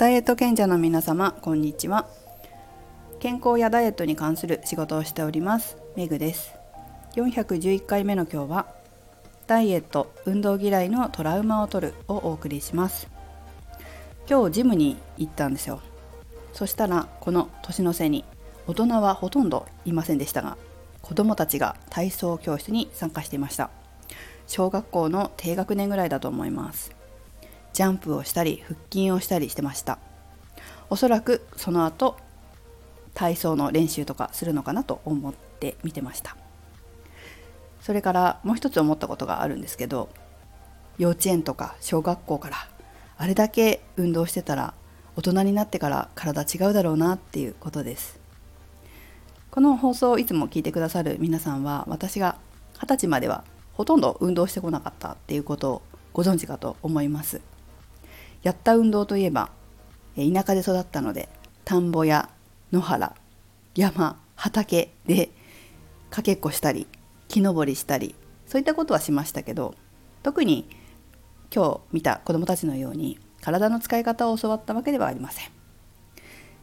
ダイエット賢者の皆様こんにちは。健康やダイエットに関する仕事をしておりますメグです。411回目の今日はダイエット運動嫌いのトラウマを取るをお送りします。今日ジムに行ったんですよ。そしたらこの年の瀬に大人はほとんどいませんでしたが子供たちが体操教室に参加していました。小学校の低学年ぐらいだと思います。ジャンプをしたり腹筋をしたりしてました。おそらくその後体操の練習とかするのかなと思って見てました。それからもう一つ思ったことがあるんですけど幼稚園とか小学校からあれだけ運動してたら大人になってから体違うだろうなっていうことです。この放送をいつも聞いてくださる皆さんは私が二十歳まではほとんど運動してこなかったっていうことをご存知かと思います。やった運動といえば田舎で育ったので田んぼや野原山畑でかけっこしたり木登りしたりそういったことはしましたけど特に今日見た子どもたちのように体の使い方を教わったわけではありません。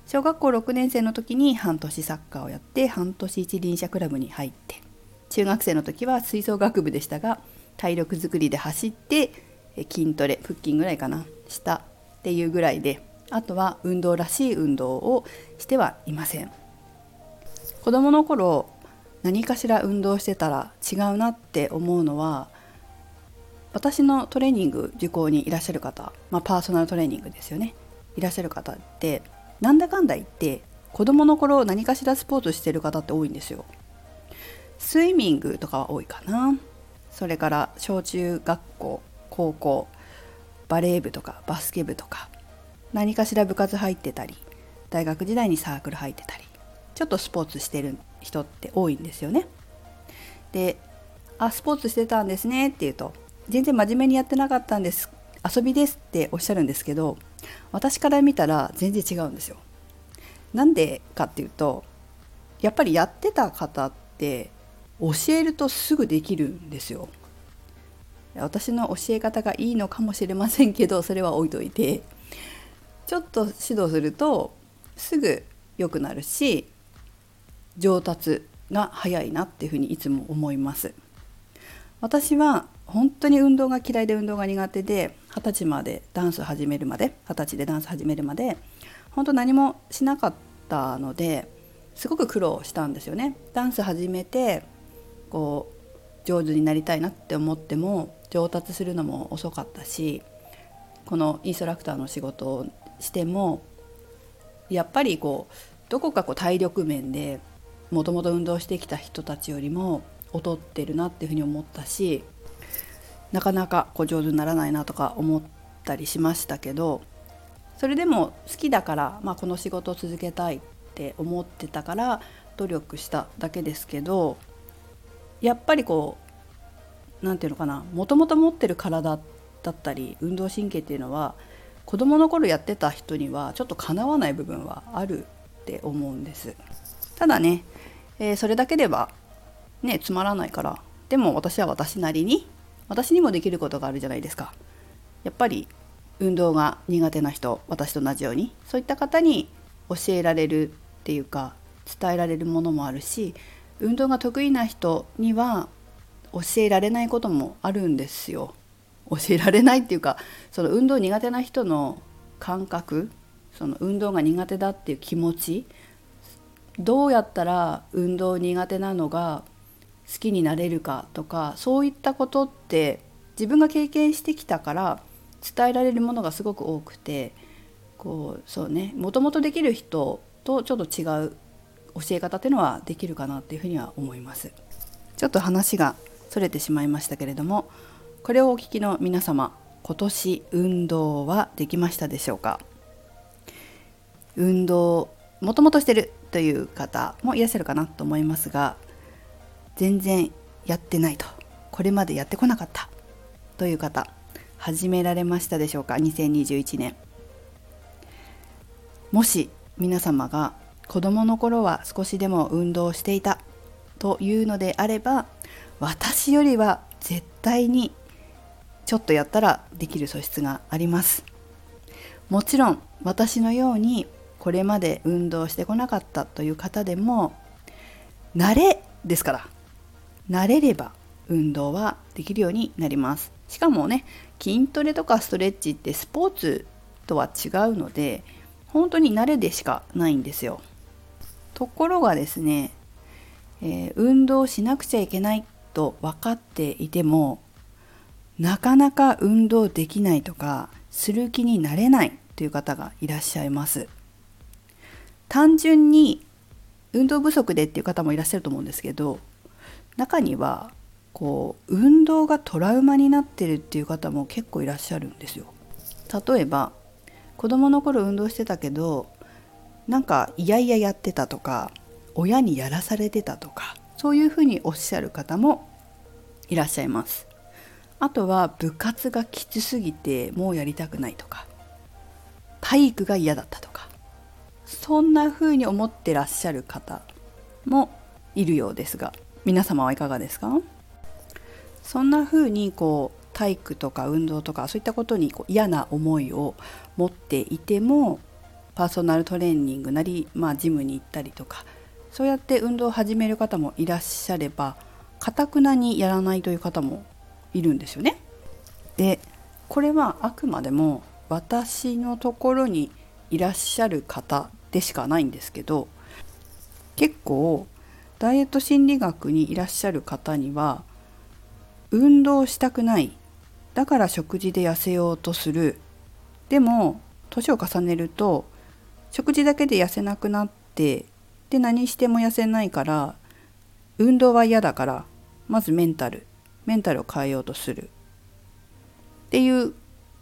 小学校6年生の時に半年サッカーをやって半年一輪車クラブに入って中学生の時は吹奏楽部でしたが体力づくりで走って筋トレ腹筋ぐらいかなしたっていうぐらいであとは運動らしい運動をしてはいません。子供の頃何かしら運動してたら違うなって思うのは私のトレーニング受講にいらっしゃる方、まあ、パーソナルトレーニングですよね。いらっしゃる方ってなんだかんだ言って子供の頃何かしらスポーツしてる方って多いんですよ。スイミングとかは多いかな。それから小中学校高校バレー部とかバスケ部とか何かしら部活入ってたり大学時代にサークル入ってたりちょっとスポーツしてる人って多いんですよね。で「あスポーツしてたんですね」って言うと「全然真面目にやってなかったんです遊びです」っておっしゃるんですけど私から見たら全然違うんですよ。なんでかっていうとやっぱりやってた方って教えるとすぐできるんですよ。私の教え方がいいのかもしれませんけどそれは置いといて。ちょっと指導するとすぐ良くなるし上達が早いなっていうふにいつも思います。私は本当に運動が嫌いで運動が苦手で二十歳までダンス始めるまで二十歳でダンス始めるまで本当何もしなかったのですごく苦労したんですよね。ダンス始めてこう上手になりたいなって思っても上達するのも遅かったしこのインストラクターの仕事をしてもやっぱりこうどこかこう体力面でもともと運動してきた人たちよりも劣ってるなっていうふうに思ったしなかなかこう上手にならないなとか思ったりしましたけどそれでも好きだから、まあ、この仕事を続けたいって思ってたから努力しただけですけどやっぱりこう何て言うのかなもともと持ってる体だったり運動神経っていうのは子どもの頃やってた人にはちょっとかなわない部分はあるって思うんです。ただね、えー、それだけではねつまらないからでも私は私なりに私にもできることがあるじゃないですか。やっぱり運動が苦手な人私と同じようにそういった方に教えられるっていうか伝えられるものもあるし運動が得意な人には教えられないこともあるんですよ。教えられないっていうかその運動苦手な人の感覚その運動が苦手だっていう気持ちどうやったら運動苦手なのが好きになれるかとかそういったことって自分が経験してきたから伝えられるものがすごく多くてこうそうねもともとできる人とちょっと違う教え方っていうのはできるかなっていうふうには思います。ちょっと話がそれてしまいましたけれどもこれをお聞きの皆様今年運動はできましたでしょうか？運動もともとしてるという方もいらっしゃるかなと思いますが全然やってないと。これまでやってこなかった。という方始められましたでしょうか？2021年。もし皆様が子どもの頃は少しでも運動していたというのであれば私よりは絶対にちょっとやったらできる素質があります。もちろん私のようにこれまで運動してこなかったという方でも慣れですから。慣れれば運動はできるようになります。しかもね筋トレとかストレッチってスポーツとは違うので本当に慣れでしかないんですよ。ところがですね、えー、運動しなくちゃいけないと分かっていてもなかなか運動できないとかする気になれないという方がいらっしゃいます単純に運動不足でっていう方もいらっしゃると思うんですけど中にはこう運動がトラウマになってるっていう方も結構いらっしゃるんですよ。例えば子供の頃運動してたけどなんかいやいややってたとか親にやらされてたとかそういうふうにおっしゃる方もいらっしゃいます。あとは部活がきつすぎてもうやりたくないとか体育が嫌だったとかそんな風に思ってらっしゃる方もいるようですが皆様はいかがですか？そんな風にこう体育とか運動とかそういったことにこう嫌な思いを持っていてもパーソナルトレーニングなり、まあ、ジムに行ったりとかそうやって運動を始める方もいらっしゃればかたくなにやらないという方もいるんですよね。でこれはあくまでも私のところにいらっしゃる方でしかないんですけど結構ダイエット心理学にいらっしゃる方には運動したくないだから食事で痩せようとするでも年を重ねると食事だけで痩せなくなってで何しても痩せないから運動は嫌だからまずメンタルメンタルを変えようとするっていう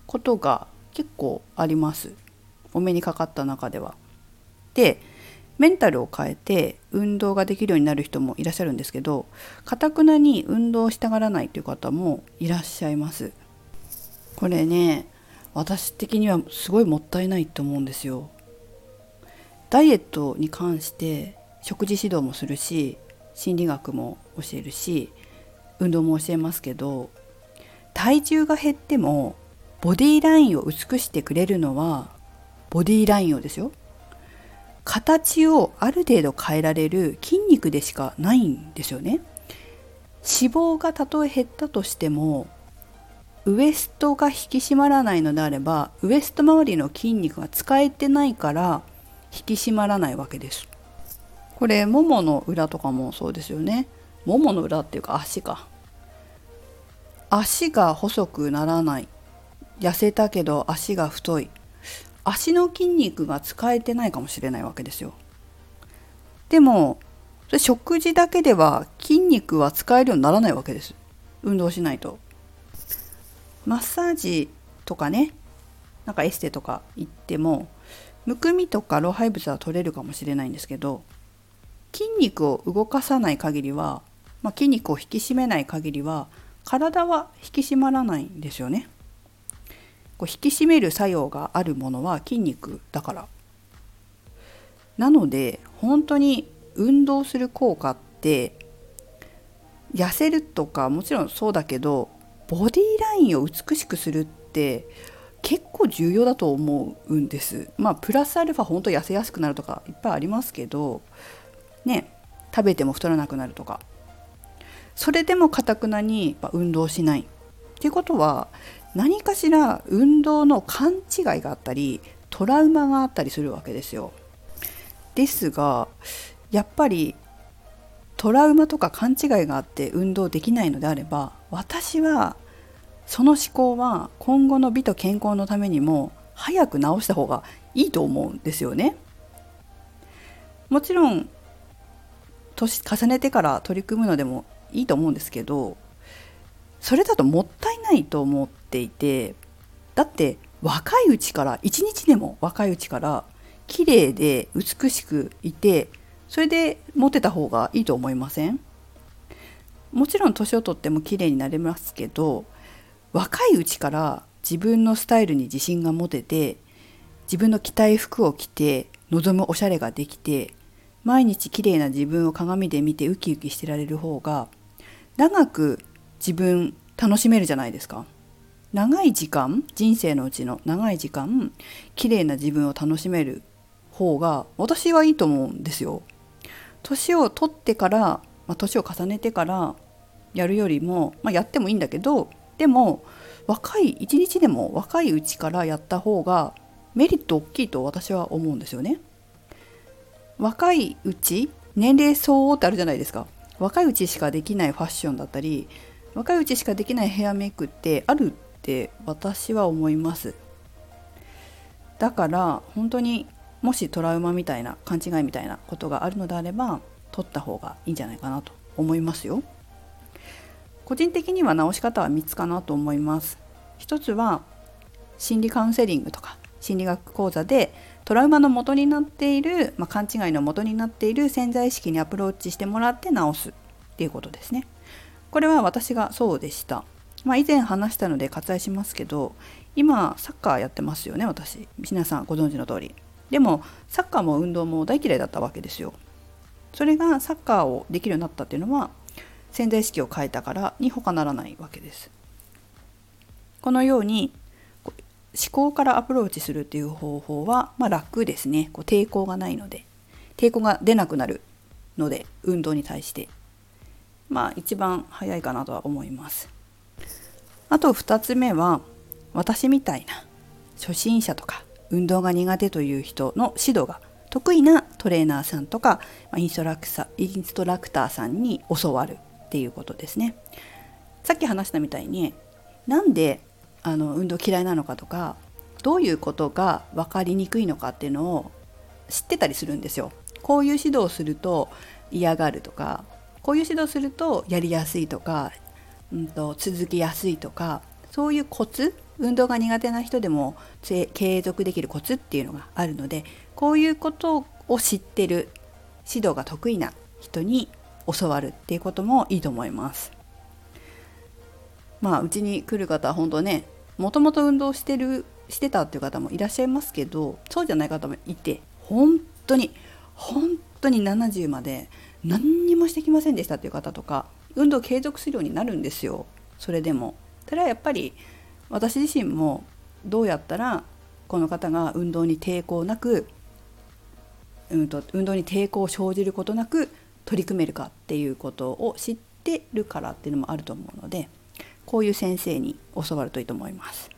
ことが結構ありますお目にかかった中では。でメンタルを変えて運動ができるようになる人もいらっしゃるんですけどかたくなに運動をしたがらないという方もいらっしゃいます。これね私的にはすごいもったいないと思うんですよ。ダイエットに関して食事指導もするし心理学も教えるし運動も教えますけど体重が減ってもボディラインを美してくれるのはボディラインをですよ。形をある程度変えられる筋肉でしかないんですよね。脂肪がたとえ減ったとしてもウエストが引き締まらないのであればウエスト周りの筋肉が使えてないから引き締まらないわけです。これももの裏とかもそうですよね。ももの裏っていうか足か。足が細くならない。痩せたけど足が太い。足の筋肉が使えてないかもしれないわけですよ。でもそれ食事だけでは筋肉は使えるようにならないわけです。運動しないと。マッサージとかね。なんかエステとか行ってもむくみとか老廃物は取れるかもしれないんですけど筋肉を動かさない限りは、まあ、筋肉を引き締めない限りは体は引き締まらないんですよね。こう引き締める作用があるものは筋肉だからなので本当に運動する効果って痩せるとかもちろんそうだけどボディラインを美しくするって結構重要だと思うんですまあプラスアルファ本当痩せやすくなるとかいっぱいありますけどね食べても太らなくなるとかそれでもかたくなに運動しないっていうことは何かしら運動の勘違いがあったりトラウマがあったりするわけですよ。ですがやっぱりトラウマとか勘違いがあって運動できないのであれば私はその思考は今後の美と健康のためにも早く治した方がいいと思うんですよね。もちろん年重ねてから取り組むのでもいいと思うんですけどそれだともったいないと思っていてだって若いうちから一日でも若いうちから綺麗で美しくいてそれでモテた方がいいと思いません？もちろん年を取っても綺麗になれますけど若いうちから自分のスタイルに自信が持てて自分の着たい服を着て望むおしゃれができて毎日綺麗な自分を鏡で見てウキウキしてられる方が長く自分楽しめるじゃないですか長い時間人生のうちの長い時間綺麗な自分を楽しめる方が私はいいと思うんですよ。年を取ってから、まあ、年を重ねてからやるよりも、まあ、やってもいいんだけどでも若い一日でも若いうちからやった方がメリット大きいと私は思うんですよね。若いうち年齢相応ってあるじゃないですか。若いうちしかできないファッションだったり若いうちしかできないヘアメイクってあるって私は思います。だから本当にもしトラウマみたいな勘違いみたいなことがあるのであれば取った方がいいんじゃないかなと思いますよ。個人的には治し方は3つかなと思います。一つは心理カウンセリングとか。心理学講座でトラウマの元になっている、まあ、勘違いの元になっている潜在意識にアプローチしてもらって治すっていうことですね。これは私がそうでした。まあ、以前話したので割愛しますけど今サッカーやってますよね私皆さんご存知の通りでもサッカーも運動も大嫌いだったわけですよそれがサッカーをできるようになったっていうのは潜在意識を変えたからに他ならないわけですこのように思考からアプローチするっていう方法は、まあ、楽ですね。こう抵抗がないので。抵抗が出なくなるので運動に対して。まあ一番早いかなとは思います。あと2つ目は私みたいな初心者とか運動が苦手という人の指導が得意なトレーナーさんとかインストラクインストラクターさんに教わるっていうことですね。さっき話したみたいになんであの運動嫌いなのかとかどういうことが分かりにくいのかっていうのを知ってたりするんですよ。こういう指導をすると嫌がるとかこういう指導するとやりやすいとか、うんと、続きやすいとかそういうコツ運動が苦手な人でも継続できるコツっていうのがあるのでこういうことを知ってる指導が得意な人に教わるっていうこともいいと思います。まあうちに来る方は本当ねもともと運動してるしてたっていう方もいらっしゃいますけどそうじゃない方もいて本当に本当に70まで何にもしてきませんでしたっていう方とか運動継続するようになるんですよそれでも。それはやっぱり私自身もどうやったらこの方が運動に抵抗なく、うんと、運動に抵抗を生じることなく取り組めるかっていうことを知ってるからっていうのもあると思うのでこういう先生に教わるといいと思います。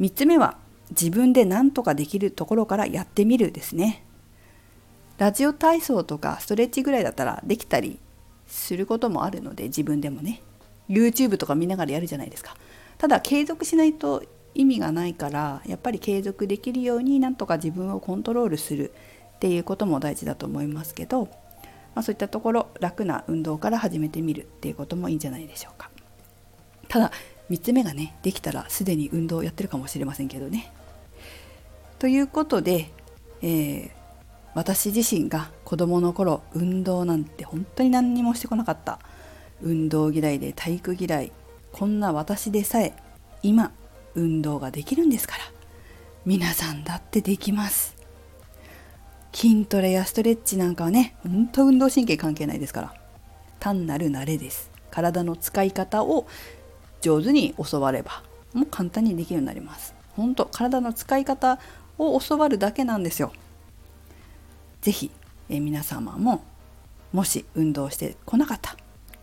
3つ目は自分で何とかできるところからやってみるですね。ラジオ体操とかストレッチぐらいだったらできたりすることもあるので自分でもね YouTube とか見ながらやるじゃないですか。ただ継続しないと意味がないからやっぱり継続できるようになんとか自分をコントロールするっていうことも大事だと思いますけど、まあ、そういったところ楽な運動から始めてみるっていうこともいいんじゃないでしょうか。ただ3つ目がねできたらすでに運動をやってるかもしれませんけどね。ということで、えー、私自身が子どもの頃運動なんて本当に何にもしてこなかった。運動嫌いで体育嫌いこんな私でさえ今運動ができるんですから。皆さんだってできます。筋トレやストレッチなんかはねほんと運動神経関係ないですから。単なる慣れです。体の使い方を上手に教わればもう簡単にできるようになります。本当体の使い方を教わるだけなんですよ。是非皆様ももし運動してこなかった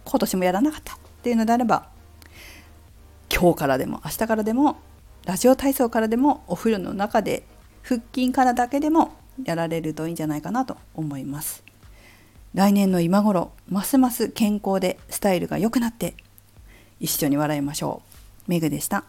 今年もやらなかったっていうのであれば今日からでも明日からでもラジオ体操からでもお風呂の中で腹筋からだけでもやられるといいんじゃないかなと思います。来年の今頃ますます健康でスタイルが良くなって一緒に笑いましょう。メグでした。